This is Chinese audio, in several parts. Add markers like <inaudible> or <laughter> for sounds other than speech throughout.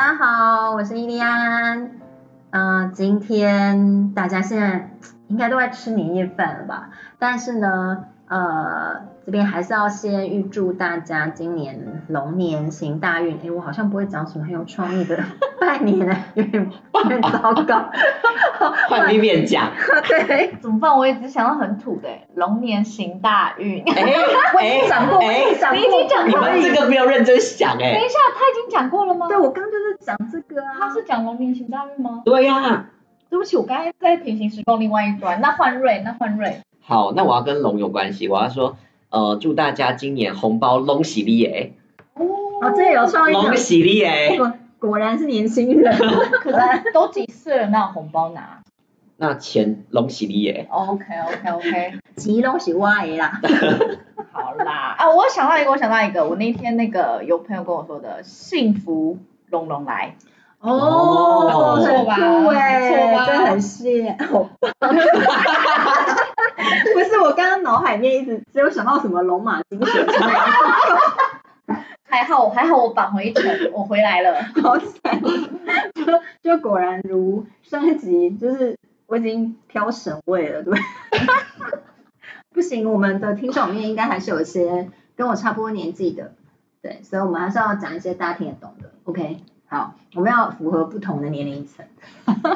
大家好，我是伊利安。嗯、今天大家现在应该都在吃年夜饭了吧？但是呢，呃。这边还是要先预祝大家今年龙年行大运。哎，我好像不会讲什么很有创意的拜年呢，有点有点糟糕。<laughs> 换一遍讲。对，怎么办？我也只想到很土的，龙年行大运。哎 <laughs> 我已经讲过，哎，你已经讲过。你们这个没有认真想哎。等一下，他已经讲过了吗？对，我刚刚就是讲这个啊。他是讲龙年行大运吗？对呀、啊。对不起，我刚才在平行时空另外一端。那换瑞，那换瑞。好，那我要跟龙有关系，我要说。呃，祝大家今年红包龙喜利耶！哦，这有创意。龙喜利耶！果果然是年轻人，<laughs> 可是都几岁了，哪有红包拿？那钱龙喜利耶！OK OK OK，吉龙喜歪啦。<laughs> 好啦，啊，我想到一个，我想到一个，我那天那个有朋友跟我说的，幸福龙龙来。哦，不错吧？不错，真的很谢。<laughs> <laughs> 不是，我刚刚脑海里面一直只有想到什么龙马精神之类的。<laughs> 还好，还好我返回一程，我回来了。好惨，就 <laughs> 就果然如上一集，就是我已经飘神位了，对不对？不行，我们的听众里面应该还是有一些跟我差不多年纪的，对，所以我们还是要讲一些大家听得懂的。OK，好，我们要符合不同的年龄层。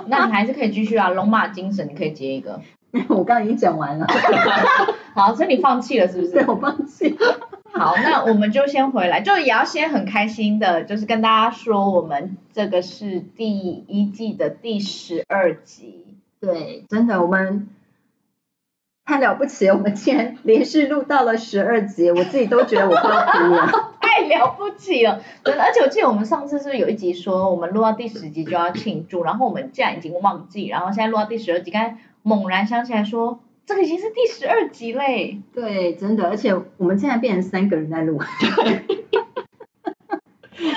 那你还是可以继续啊，龙马精神，你可以接一个。我刚刚已经讲完了 <laughs> <laughs> 好，所以你放弃了是不是？对，我放弃了。好，那我们就先回来，就也要先很开心的，就是跟大家说，我们这个是第一季的第十二集。对，真的，我们太了不起了，我们竟然连续录到了十二集，我自己都觉得我快要哭了，<laughs> 太了不起了。真的，而且我记得我们上次是不是有一集说，我们录到第十集就要庆祝，然后我们竟然已经忘记，然后现在录到第十二集，刚才。猛然想起来说，这个已经是第十二集嘞。对，真的，而且我们现在变成三个人在录。<laughs>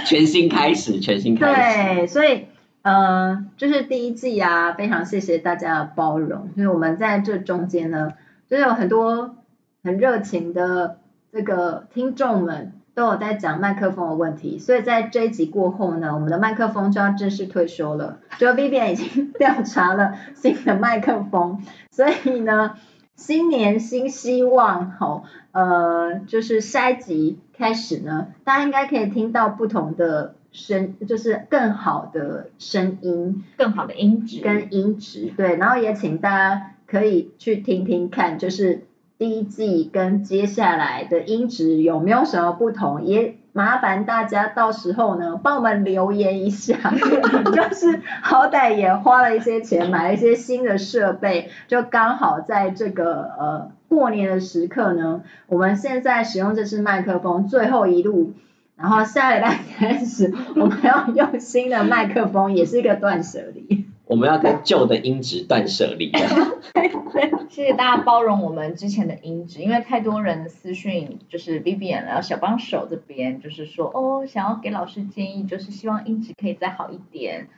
全新开始，全新开始。对，所以呃，就是第一季啊，非常谢谢大家的包容。所以我们在这中间呢，就是有很多很热情的这个听众们。都有在讲麦克风的问题，所以在这一集过后呢，我们的麦克风就要正式退休了。就 Vivian 已经 <laughs> 调查了新的麦克风，所以呢，新年新希望，好，呃，就是下一集开始呢，大家应该可以听到不同的声，就是更好的声音，更好的音质跟音质，对，然后也请大家可以去听听看，就是。第一季跟接下来的音质有没有什么不同？也麻烦大家到时候呢，帮我们留言一下。<laughs> 就是好歹也花了一些钱买了一些新的设备，就刚好在这个呃过年的时刻呢，我们现在使用这支麦克风最后一路，然后下礼拜开始我们要用新的麦克风，也是一个断舍离。我们要跟旧的音质断舍离。谢谢 <laughs> 大家包容我们之前的音质，因为太多人私讯就是 Vivian 然后小帮手这边就是说哦，想要给老师建议，就是希望音质可以再好一点。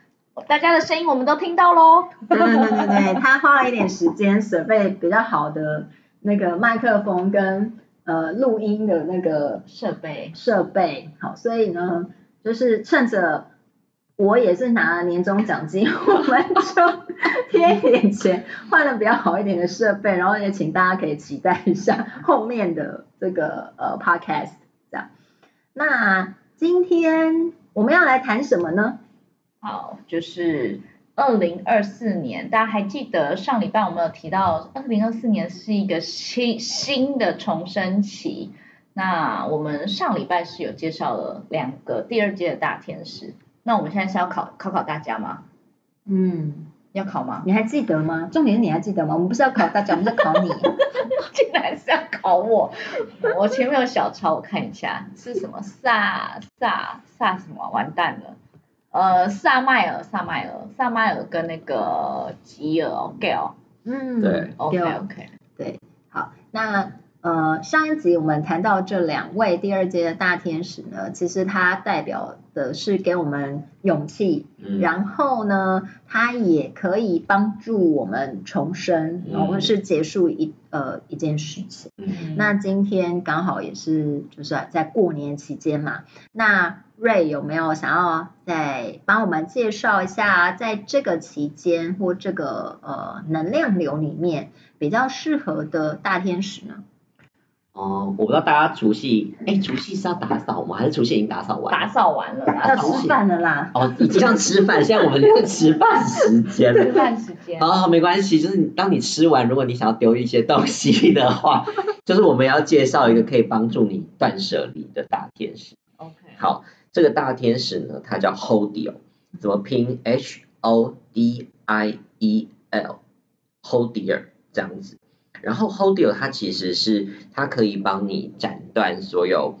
大家的声音我们都听到喽。对对对对对，他花了一点时间准备比较好的那个麦克风跟呃录音的那个设备设备，好，所以呢就是趁着。我也是拿了年终奖金，<laughs> 我们就贴一点钱，换了比较好一点的设备，然后也请大家可以期待一下后面的这个呃 podcast 这样。那今天我们要来谈什么呢？好，就是二零二四年，大家还记得上礼拜我们有提到，二零二四年是一个新新的重生期。那我们上礼拜是有介绍了两个第二届的大天使。那我们现在是要考考考大家吗？嗯，要考吗？你还记得吗？重点是你还记得吗？我们不是要考大家，我们是考你。<laughs> 竟然是要考我？我前面有小抄，我看一下是什么？萨萨萨什么？完蛋了。呃，萨麦尔，萨麦尔，萨麦尔跟那个吉尔，Gale。嗯，对，OK OK。对，好，那呃，上一集我们谈到这两位第二阶的大天使呢，其实它代表的是给我们勇气，嗯、然后呢，它也可以帮助我们重生，然后是结束一呃一件事情。嗯、那今天刚好也是就是在过年期间嘛，那 Ray 有没有想要再帮我们介绍一下，在这个期间或这个呃能量流里面比较适合的大天使呢？哦，我不知道大家除夕，哎，除夕是要打扫吗？还是除夕已经打扫完？打扫完了，要吃饭了啦。哦，已经要吃饭，现在我们要吃饭时间了。吃饭时间。好，没关系，就是当你吃完，如果你想要丢一些东西的话，就是我们要介绍一个可以帮助你断舍离的大天使。OK。好，这个大天使呢，它叫 Hodiel，怎么拼？H O D I E L，Hodiel 这样子。然后 Hodiel 它其实是它可以帮你斩断所有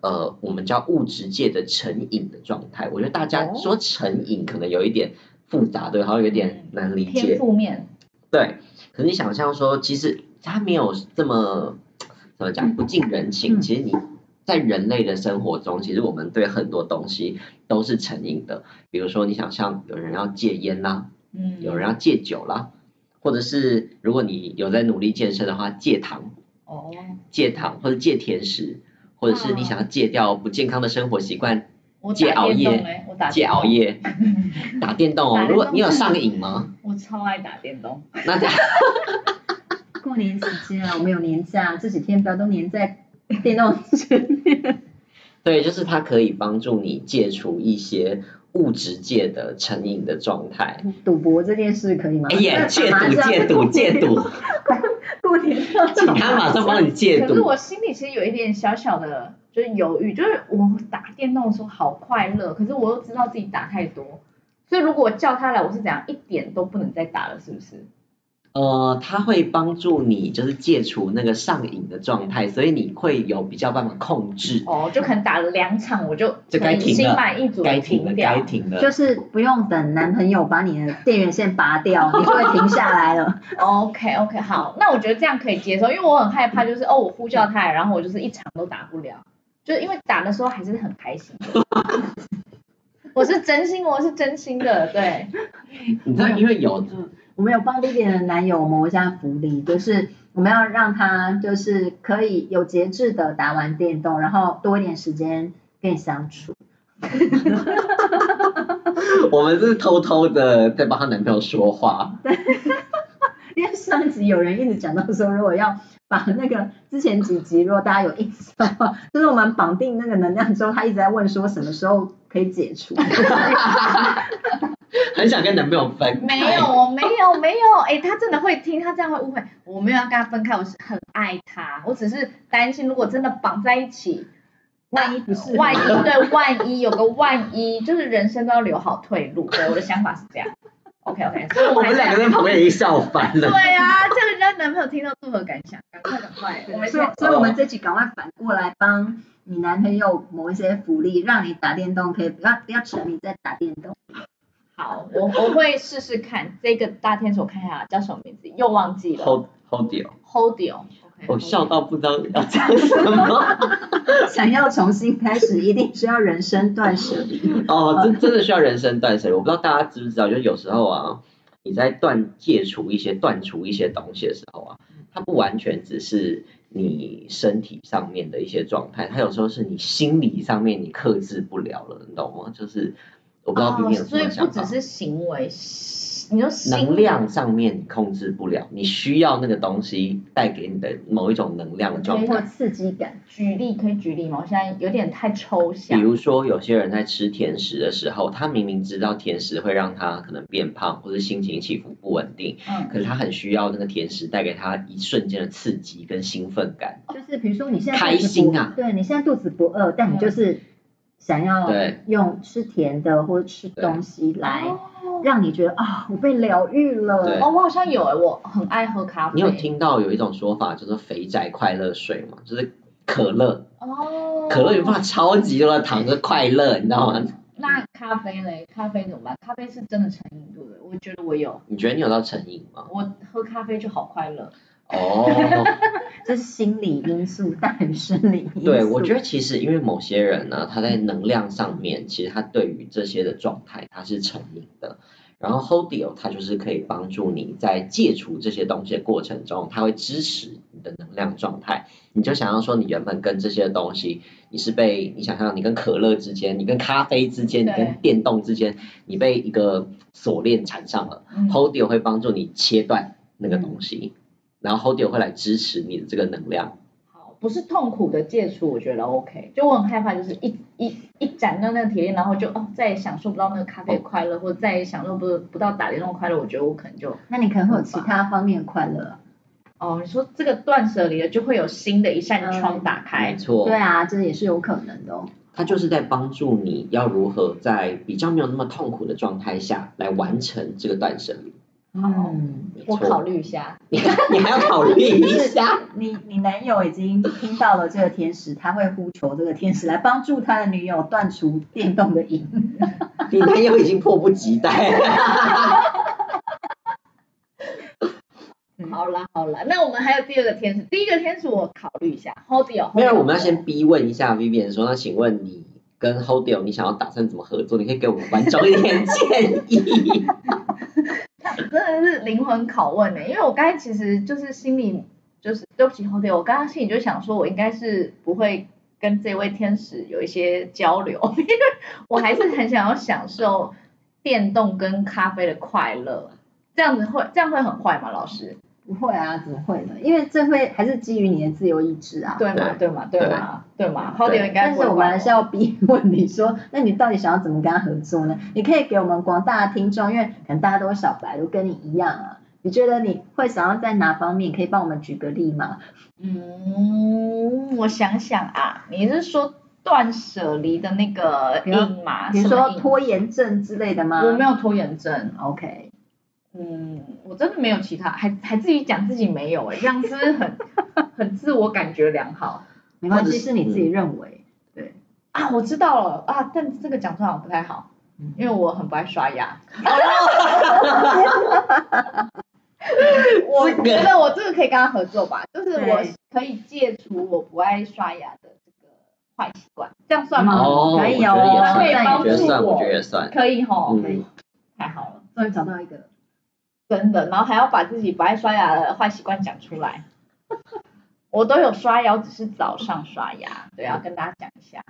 呃我们叫物质界的成瘾的状态。我觉得大家说成瘾可能有一点复杂，对，好像有点难理解。偏负面。对，可是你想象说，其实它没有这么怎么讲不近人情。其实你在人类的生活中，其实我们对很多东西都是成瘾的。比如说，你想象有人要戒烟啦，嗯，有人要戒酒啦。或者是如果你有在努力健身的话，戒糖，哦，戒糖或者戒甜食，或者是你想要戒掉不健康的生活习惯，戒熬夜，戒熬夜，打电动哦。如果你有上瘾吗？我超爱打电动。<laughs> 那过年期间啊，我们有年假，这几天不要都黏在电动前面。对，就是它可以帮助你戒除一些。物质界的成瘾的状态，赌博这件事可以吗？哎呀，戒赌 <laughs> 戒赌戒赌，请他马上帮你戒赌。可是我心里其实有一点小小的，就是犹豫，就是我打电动的时候好快乐，可是我又知道自己打太多，所以如果我叫他来，我是怎样一点都不能再打了，是不是？呃，它会帮助你就是戒除那个上瘾的状态，所以你会有比较办法控制。哦，就可能打了两场，我就就该停了，心满意足该停了，该停了。就是不用等男朋友把你的电源线拔掉，你就会停下来了。<laughs> OK OK，好，那我觉得这样可以接受，因为我很害怕，就是哦，我呼叫他，然后我就是一场都打不了，就是因为打的时候还是很开心。<laughs> <laughs> 我是真心，我是真心的，对。你知道，因为有。我们有帮 Vivian 的男友谋一下福利，就是我们要让他就是可以有节制的打完电动，然后多一点时间跟你相处。<laughs> 我们是偷偷的在帮她男朋友说话。对，<laughs> 因为上集有人一直讲到说，如果要把那个之前几集，如果大家有印象的话，就是我们绑定那个能量之后，他一直在问说什么时候可以解除。<laughs> <laughs> 很想跟男朋友分开。没有，我没有，没有。哎，他真的会听，他这样会误会。我没有要跟他分开，我是很爱他。我只是担心，如果真的绑在一起，万一不是，万一对，万一有个万一，就是人生都要留好退路。对，我的想法是这样。OK OK，<laughs> 所以我，们两个在旁边已经笑翻了。对啊，这个人家男朋友听到作何感想？赶快赶快，我们所以，所以我们这集赶快反过来帮你男朋友谋一些福利，让你打电动可以不要不要沉迷在打电动。好，我我会试试看这个大天使，我看一下叫什么名字，又忘记了。Hold Hodiel。Hodiel。我笑到不知道要讲什么。<laughs> 想要重新开始，一定需要人生断舍离。哦，真真的需要人生断舍离。我不知道大家知不知道，就有时候啊，你在断戒除一些、断除一些东西的时候啊，它不完全只是你身体上面的一些状态，它有时候是你心理上面你克制不了了，你懂吗？就是。我不知道有什么想法。哦，所以不只是行为，你说能量上面你控制不了，你需要那个东西带给你的某一种能量的状态。或刺激感。举例可以举例吗？我现在有点太抽象。比如说，有些人在吃甜食的时候，他明明知道甜食会让他可能变胖，或者心情起伏不稳定，嗯，可是他很需要那个甜食带给他一瞬间的刺激跟兴奋感。就是比如说你现在开心啊，对你现在肚子不饿，但你就是。嗯想要用吃甜的或者吃东西来让你觉得啊，我被疗愈了。哦，我好像有哎，我很爱喝咖啡。你有听到有一种说法叫做“肥宅快乐水”吗？就是可乐。哦。可乐有办法超级多的糖，就是快乐，你知道吗？那咖啡嘞？咖啡怎么办？咖啡是真的成瘾，对不对？我觉得我有。你觉得你有到成瘾吗？我喝咖啡就好快乐。哦，<laughs> 这是心理因素大于生理因素。对，我觉得其实因为某些人呢，他在能量上面，其实他对于这些的状态他是成瘾的。然后 Holdio 它就是可以帮助你在戒除这些东西的过程中，它会支持你的能量状态。你就想要说，你原本跟这些东西，你是被你想象你跟可乐之间，你跟咖啡之间，你跟电动之间，你被一个锁链缠上了。嗯、Holdio 会帮助你切断那个东西，嗯、然后 Holdio 会来支持你的这个能量。好不是痛苦的戒除，我觉得 OK。就我很害怕，就是一一一斩断那个铁链，然后就哦再也享受不到那个咖啡快乐，哦、或者再也享受不不到打电动快乐，我觉得我可能就……那你可能会有其他方面的快乐。哦，你说这个断舍离了，就会有新的一扇窗打开。嗯、没错。对啊，这也是有可能的哦。它就是在帮助你要如何在比较没有那么痛苦的状态下来完成这个断舍离。嗯，我考虑一下。你你还要考虑一下？<laughs> 你你男友已经听到了这个天使，他会呼求这个天使来帮助他的女友断除电动的瘾。你男友已经迫不及待了。好了好了，那我们还有第二个天使，第一个天使我考虑一下，Holdio。没有，我们要先逼问一下 Vivian 说，那请问你跟 Holdio 你想要打算怎么合作？你可以给我们观众一点建议。<laughs> 真的是灵魂拷问呢，因为我刚才其实就是心里就是对不起后天，我刚刚心里就想说，我应该是不会跟这位天使有一些交流，<laughs> 因为我还是很想要享受电动跟咖啡的快乐，这样子会这样会很坏吗？老师？不会啊，怎么会呢？因为这会还是基于你的自由意志啊，对吗？对吗？对吗？对吗？后天应该。但是我们还是要逼问你说，那你到底想要怎么跟他合作呢？你可以给我们广大的听众，因为可能大家都是小白，都跟你一样啊。你觉得你会想要在哪方面？可以帮我们举个例吗？嗯，我想想啊，你是说断舍离的那个瘾吗？比如说拖延症之类的吗？我没有拖延症，OK。嗯，我真的没有其他，还还自己讲自己没有哎，这样是不是很很自我感觉良好？<laughs> 没关系，是你自己认为。对啊，我知道了啊，但这个讲出来好像不太好，因为我很不爱刷牙。<laughs> 我觉得我这个可以跟他合作吧，就是我可以戒除我不爱刷牙的这个坏习惯，这样算吗？哦，可以哦，可以帮助我，我觉得也算，可以吼，可以，太好了，终于找到一个。真的，然后还要把自己不爱刷牙的坏习惯讲出来。<laughs> 我都有刷牙，只是早上刷牙，对，要跟大家讲一下。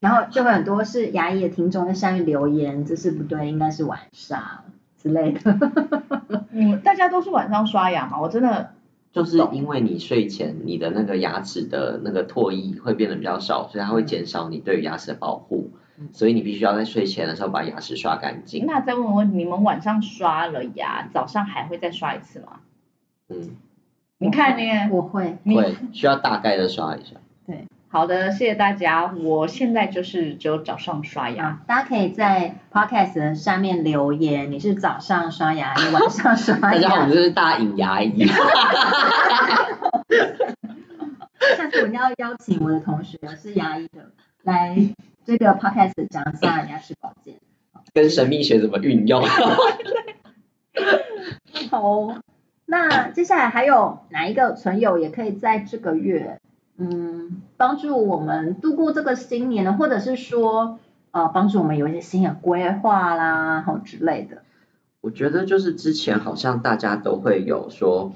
然后就会很多是牙医的听众在下面留言，这是不对，应该是晚上之类的。你 <laughs> 大家都是晚上刷牙嘛？我真的就是因为你睡前你的那个牙齿的那个唾液会变得比较少，所以它会减少你对于牙齿的保护。所以你必须要在睡前的时候把牙齿刷干净。那再问问你们晚上刷了牙，早上还会再刷一次吗？嗯，你看呢？我会，会需要大概的刷一下。对，好的，谢谢大家。我现在就是只有早上刷牙。大家可以在 podcast 下面留言，你是早上刷牙，你晚上刷牙？<laughs> 大家好，我们就是大隐牙医。<laughs> 下次我一定要邀请我的同学是牙医的来。这个 podcast 讲一下牙齿保健，跟神秘学怎么运用？<laughs> 好，那接下来还有哪一个存友也可以在这个月，嗯，帮助我们度过这个新年呢？或者是说，呃，帮助我们有一些新的规划啦，好之类的。我觉得就是之前好像大家都会有说，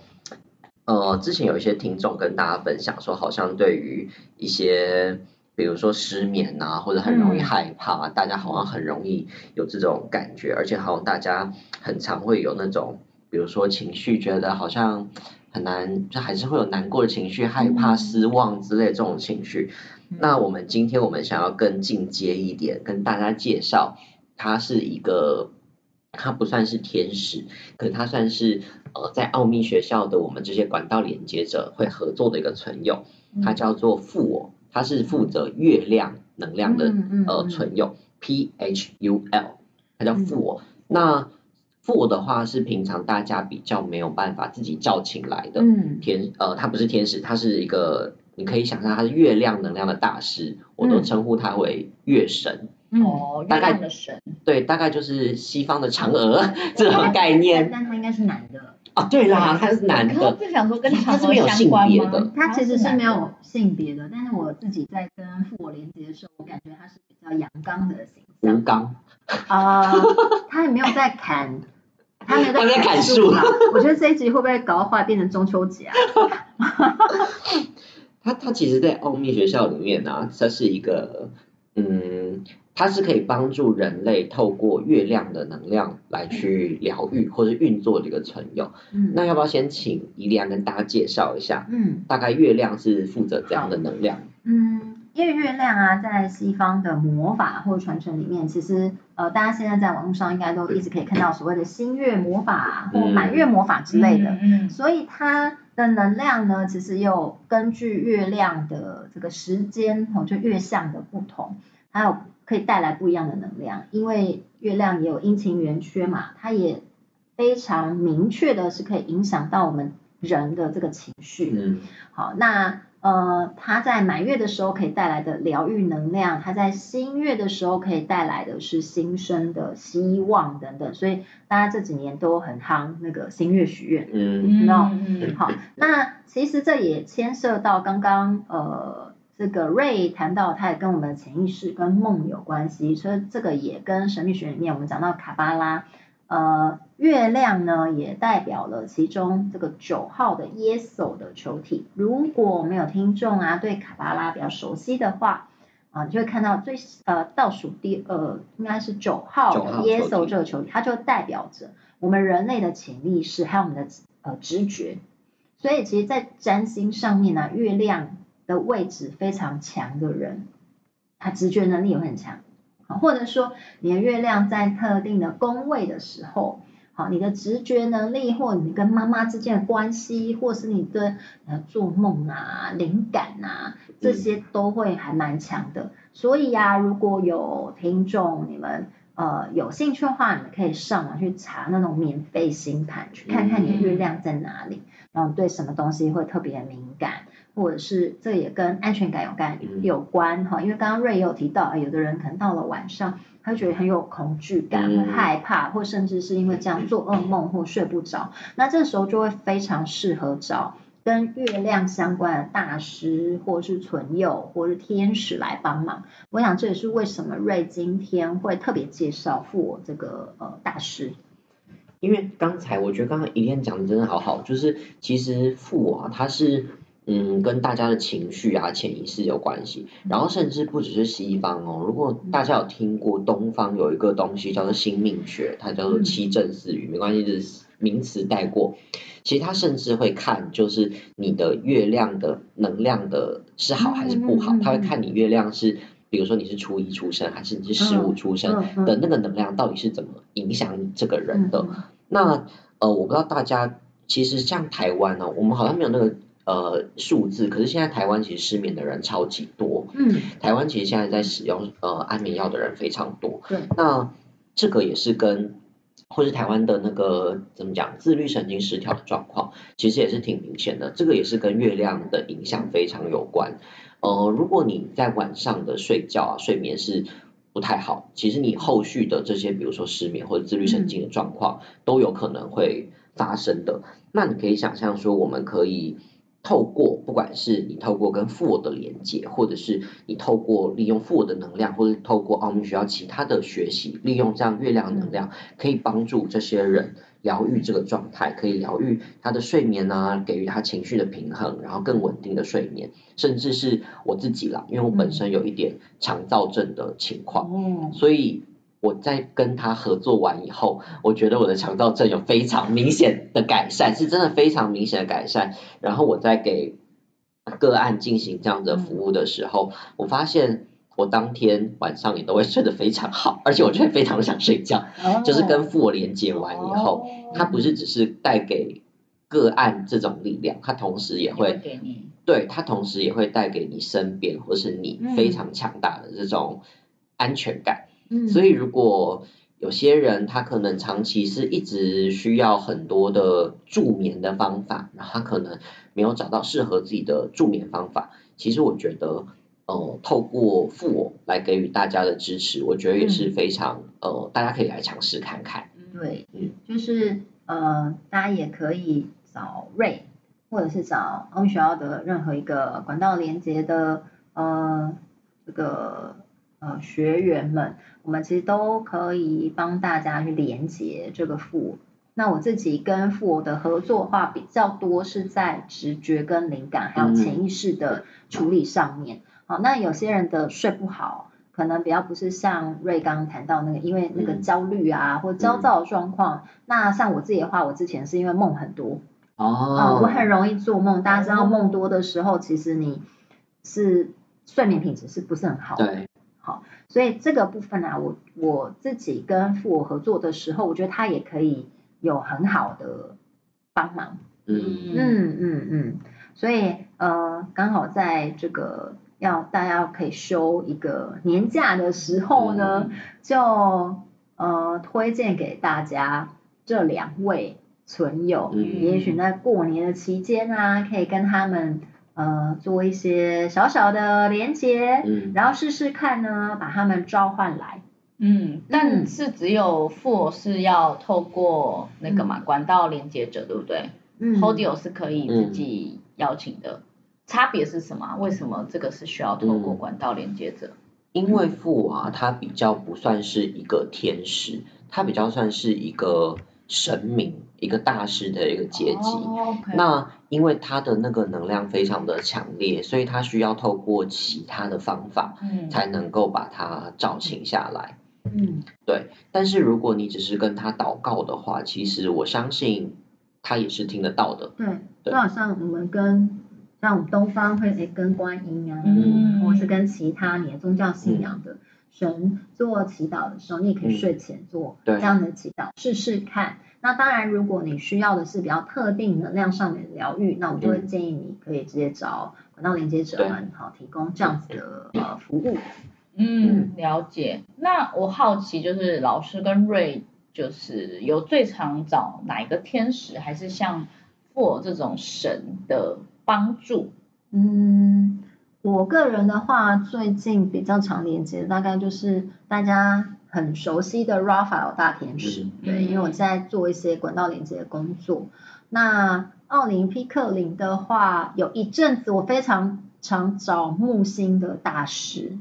呃，之前有一些听众跟大家分享说，好像对于一些。比如说失眠啊，或者很容易害怕，嗯、大家好像很容易有这种感觉，而且好像大家很常会有那种，比如说情绪，觉得好像很难，就还是会有难过的情绪、害怕、失望之类这种情绪。嗯、那我们今天我们想要更进阶一点，跟大家介绍，它是一个，它不算是天使，可它算是呃在奥秘学校的我们这些管道连接者会合作的一个存有，它叫做负我。它是负责月亮能量的呃存有，P H U L，它叫负我。那负我的话是平常大家比较没有办法自己叫请来的嗯天，呃，它不是天使，它是一个你可以想象它是月亮能量的大师，我都称呼它为月神。哦，大概的神。对，大概就是西方的嫦娥 <laughs> 这种概念。但他应该是男的。啊，对啦，他是男的。就想说跟他是没有性别的，他其实是没有性别的，但是我自己在跟父我连接的时候，我感觉他是比较阳刚的形象。阳刚。啊，<laughs> 他也没有在砍，他没有在砍树啦。<laughs> 我觉得这一集会不会搞到后来变成中秋节啊？<laughs> 他他其实，在奥秘学校里面呢、啊，他是一个嗯。它是可以帮助人类透过月亮的能量来去疗愈或者运作这个存有。嗯，那要不要先请怡良跟大家介绍一下？嗯，大概月亮是负责怎样的能量？嗯，因为月亮啊，在西方的魔法或传承里面，其实呃，大家现在在网络上应该都一直可以看到所谓的新月魔法或满月魔法之类的。嗯，所以它的能量呢，其实又根据月亮的这个时间哦，就月相的不同，还有。可以带来不一样的能量，因为月亮也有阴晴圆缺嘛，它也非常明确的是可以影响到我们人的这个情绪。嗯，好，那呃，它在满月的时候可以带来的疗愈能量，它在新月的时候可以带来的是新生的希望等等，所以大家这几年都很夯那个新月许愿。嗯，嗯，好，那其实这也牵涉到刚刚呃。这个 Ray 谈到，他也跟我们的潜意识跟梦有关系，所以这个也跟神秘学里面我们讲到卡巴拉，呃，月亮呢也代表了其中这个九号的耶稣的球体。如果我们有听众啊对卡巴拉比较熟悉的话，啊，你就会看到最呃倒数第二应该是九号的耶稣这个球体，它就代表着我们人类的潜意识还有我们的呃直觉。所以其实，在占星上面呢，啊，月亮。的位置非常强的人，他直觉能力也会很强，好，或者说你的月亮在特定的宫位的时候，好，你的直觉能力或你跟妈妈之间的关系，或是你的呃做梦啊、灵感啊，这些都会还蛮强的。所以呀、啊，如果有听众你们呃有兴趣的话，你们可以上网去查那种免费星盘，去看看你的月亮在哪里，然后对什么东西会特别敏感。或者是这也跟安全感有关有关哈，因为刚刚瑞也有提到，有的人可能到了晚上，他会觉得很有恐惧感，会害怕，或甚至是因为这样做噩梦或睡不着，那这时候就会非常适合找跟月亮相关的大师，或是存佑，或是天使来帮忙。我想这也是为什么瑞今天会特别介绍付我这个呃大师，因为刚才我觉得刚刚怡莲讲的真的好好，就是其实付我啊，他是。嗯，跟大家的情绪啊、潜意识有关系，然后甚至不只是西方哦。如果大家有听过东方有一个东西叫做星命学，它叫做七正四余，没关系，就是名词带过。其实它甚至会看，就是你的月亮的能量的是好还是不好，它会看你月亮是，比如说你是初一出生还是你是十五出生的那个能量到底是怎么影响你这个人的。那呃，我不知道大家其实像台湾呢，我们好像没有那个。呃，数字，可是现在台湾其实失眠的人超级多。嗯，台湾其实现在在使用呃安眠药的人非常多。对，那这个也是跟，或是台湾的那个怎么讲，自律神经失调的状况，其实也是挺明显的。这个也是跟月亮的影响非常有关。呃，如果你在晚上的睡觉啊，睡眠是不太好，其实你后续的这些，比如说失眠或者自律神经的状况，都有可能会发生的。那你可以想象说，我们可以。透过不管是你透过跟富我的连接，或者是你透过利用富我的能量，或者透过奥秘学校其他的学习，利用这样月亮能量，可以帮助这些人疗愈这个状态，可以疗愈他的睡眠啊，给予他情绪的平衡，然后更稳定的睡眠，甚至是我自己啦，因为我本身有一点强躁症的情况，所以。我在跟他合作完以后，我觉得我的肠道症有非常明显的改善，是真的非常明显的改善。然后我在给个案进行这样的服务的时候，我发现我当天晚上也都会睡得非常好，而且我就会非常想睡觉。就是跟父我连接完以后，他不是只是带给个案这种力量，他同时也会给你，对，他同时也会带给你身边或是你非常强大的这种安全感。所以，如果有些人他可能长期是一直需要很多的助眠的方法，然后他可能没有找到适合自己的助眠方法。其实我觉得，呃，透过付我来给予大家的支持，我觉得也是非常呃，大家可以来尝试看看。对，嗯，就是呃，大家也可以找 Ray，或者是找我们学校的任何一个管道连接的呃这个呃学员们，我们其实都可以帮大家去连接这个副。那我自己跟副我的合作的话比较多，是在直觉跟灵感还有潜意识的处理上面。好，那有些人的睡不好，可能比较不是像瑞刚刚谈到那个，因为那个焦虑啊或焦躁的状况。那像我自己的话，我之前是因为梦很多哦，我很容易做梦。大家知道梦多的时候，其实你是睡眠品质是不是很好？对，好，所以这个部分啊，我我自己跟富我合作的时候，我觉得他也可以。有很好的帮忙，嗯。嗯。嗯嗯，所以呃刚好在这个要大家可以休一个年假的时候呢，嗯、就呃推荐给大家这两位存友，嗯、也许在过年的期间啊，可以跟他们呃做一些小小的连接，嗯，然后试试看呢，把他们召唤来。嗯，但是只有副是要透过那个嘛、嗯、管道连接者，对不对？嗯，Hodio 是可以自己邀请的，嗯、差别是什么？为什么这个是需要透过管道连接者？因为副啊，它比较不算是一个天使，它比较算是一个神明，一个大师的一个阶级。那因为他的那个能量非常的强烈，所以他需要透过其他的方法，嗯，才能够把它找请下来。嗯，对，但是如果你只是跟他祷告的话，其实我相信他也是听得到的。对，对就好像我们跟像我们东方会跟观音啊，嗯，或是跟其他你的宗教信仰的神做祈祷的时候，嗯、你也可以睡前做这样的祈祷，试试、嗯、看。那当然，如果你需要的是比较特定能量上面的疗愈，那我就会建议你可以直接找管道连接者们，好提供这样子的呃服务。嗯，了解。那我好奇，就是老师跟瑞，就是有最常找哪一个天使，还是像佛这种神的帮助？嗯，我个人的话，最近比较常连接，大概就是大家很熟悉的 Raphael 大天使。嗯、对，因为我在做一些管道连接的工作。那奥林匹克林的话，有一阵子我非常常找木星的大师。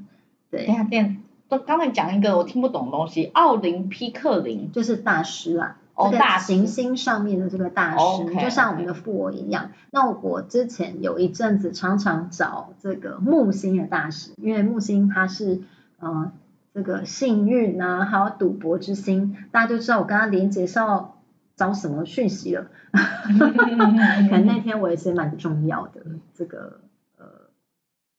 对，等下，等下，都刚才讲一个我听不懂的东西，奥林匹克林就是大师啊，哦，大行星上面的这个大师，就像我们的父我一样。那我之前有一阵子常常找这个木星的大师，因为木星它是呃这个幸运啊，还有赌博之星，大家就知道我跟他连接是要找什么讯息了。<laughs> 可能那天我也是蛮重要的这个。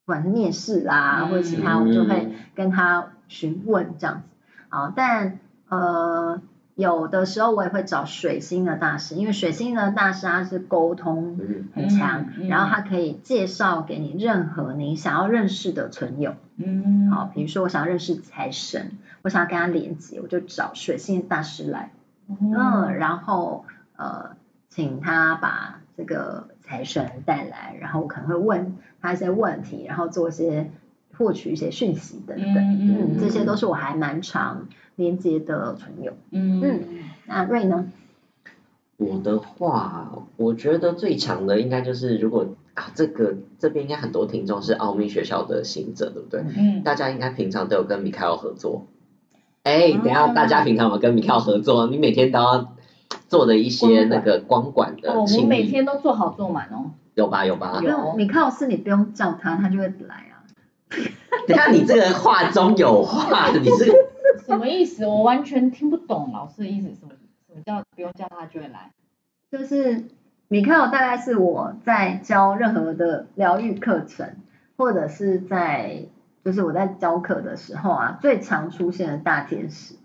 不管是面试啦，或者其他，我就会跟他询问这样子。好，但呃，有的时候我也会找水星的大师，因为水星的大师他是沟通很强，嗯嗯、然后他可以介绍给你任何你想要认识的存友。嗯，好，比如说我想要认识财神，我想要跟他连接，我就找水星的大师来。嗯，嗯，然后呃，请他把这个财神带来，然后我可能会问他一些问题，然后做一些获取一些讯息等等，嗯，嗯，嗯，这些都是我还蛮常连接的存有。嗯嗯，那瑞呢？我的话，我觉得最强的应该就是，如果啊，这个这边应该很多听众是奥秘学校的行者，对不对？嗯，大家应该平常都有跟米开尔合作。哎，等一下，大家平常有没有跟米开尔合作？你每天都要。做的一些那个光管的，哦，我每天都做好做满哦。有吧有吧。有，米开老师你不用叫他，他就会来啊。<laughs> 等下你这个话中有话，你是什么意思？我完全听不懂老师的意思，什么什么叫不用叫他就会来？就是米克尔大概是我在教任何的疗愈课程，或者是在就是我在教课的时候啊，最常出现的大天使。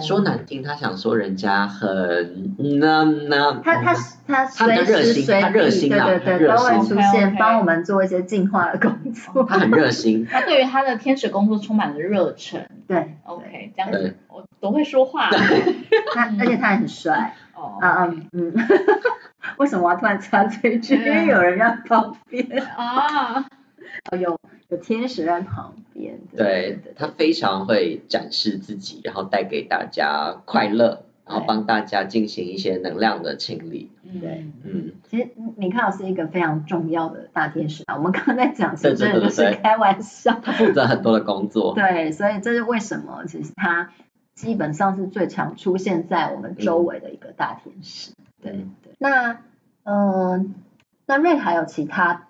说难听，他想说人家很那那，他他他随时随地，对对对，都会出现，帮我们做一些净化的工作。他很热心，<laughs> 他对于他的天使工作充满了热忱。对，OK，这样子我都会说话。<laughs> 他而且他很帅。哦，嗯嗯，<laughs> 为什么我要突然插这一句？因为有人要旁边啊。哦，有有天使在旁边，对，他非常会展示自己，然后带给大家快乐。然后帮大家进行一些能量的清理。对，嗯，其实米卡老是一个非常重要的大天使啊。我们刚刚在讲，是真的就是开玩笑。他负责很多的工作。对，所以这是为什么？其实他基本上是最常出现在我们周围的一个大天使。嗯、对对。那嗯、呃，那瑞还有其他，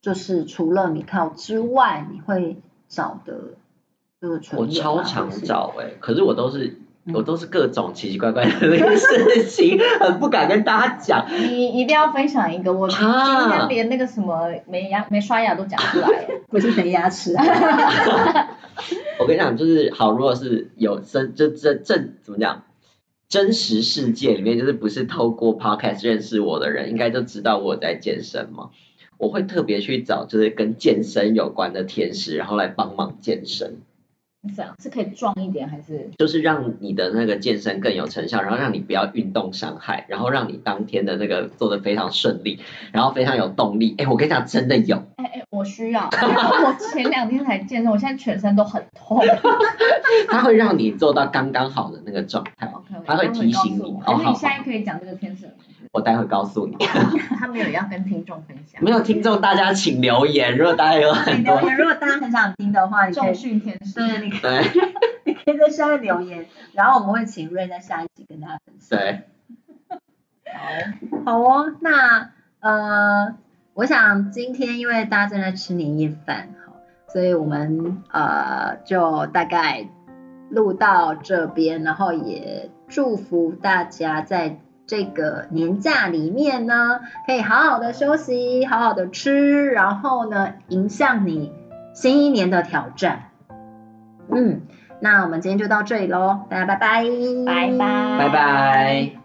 就是除了米靠之外，你会找的我超常找哎、欸，可是我都是。我都是各种奇奇怪怪的那个事情，<laughs> 很不敢跟大家讲。你一定要分享一个，我今天连那个什么没牙没刷牙都讲出来了，<laughs> 不是没牙齿。<laughs> 我跟你讲，就是好，如果是有真就真正怎么讲，真实世界里面就是不是透过 podcast 认识我的人，应该就知道我在健身嘛。我会特别去找就是跟健身有关的天使，然后来帮忙健身。这样是可以壮一点，还是就是让你的那个健身更有成效，然后让你不要运动伤害，然后让你当天的那个做的非常顺利，然后非常有动力。哎，我跟你讲，真的有。哎哎，我需要，因为我前两天才健身，我现在全身都很痛。<laughs> 它会让你做到刚刚好的那个状态它会提醒你。可是你现在可以讲这个天使。我待会告诉你。<laughs> 他没有要跟听众分享。没有听众，大家请留言。如果大家有很多，留言，如果大家很想听的话，你可以。重训天使。对，你可以。<laughs> 你可以在下面留言，然后我们会请瑞在下一集跟大家分享。对。好。好哦，那呃，我想今天因为大家正在吃年夜饭，好，所以我们呃就大概录到这边，然后也祝福大家在。这个年假里面呢，可以好好的休息，好好的吃，然后呢，迎向你新一年的挑战。嗯，那我们今天就到这里喽，大家拜拜，拜拜，拜拜。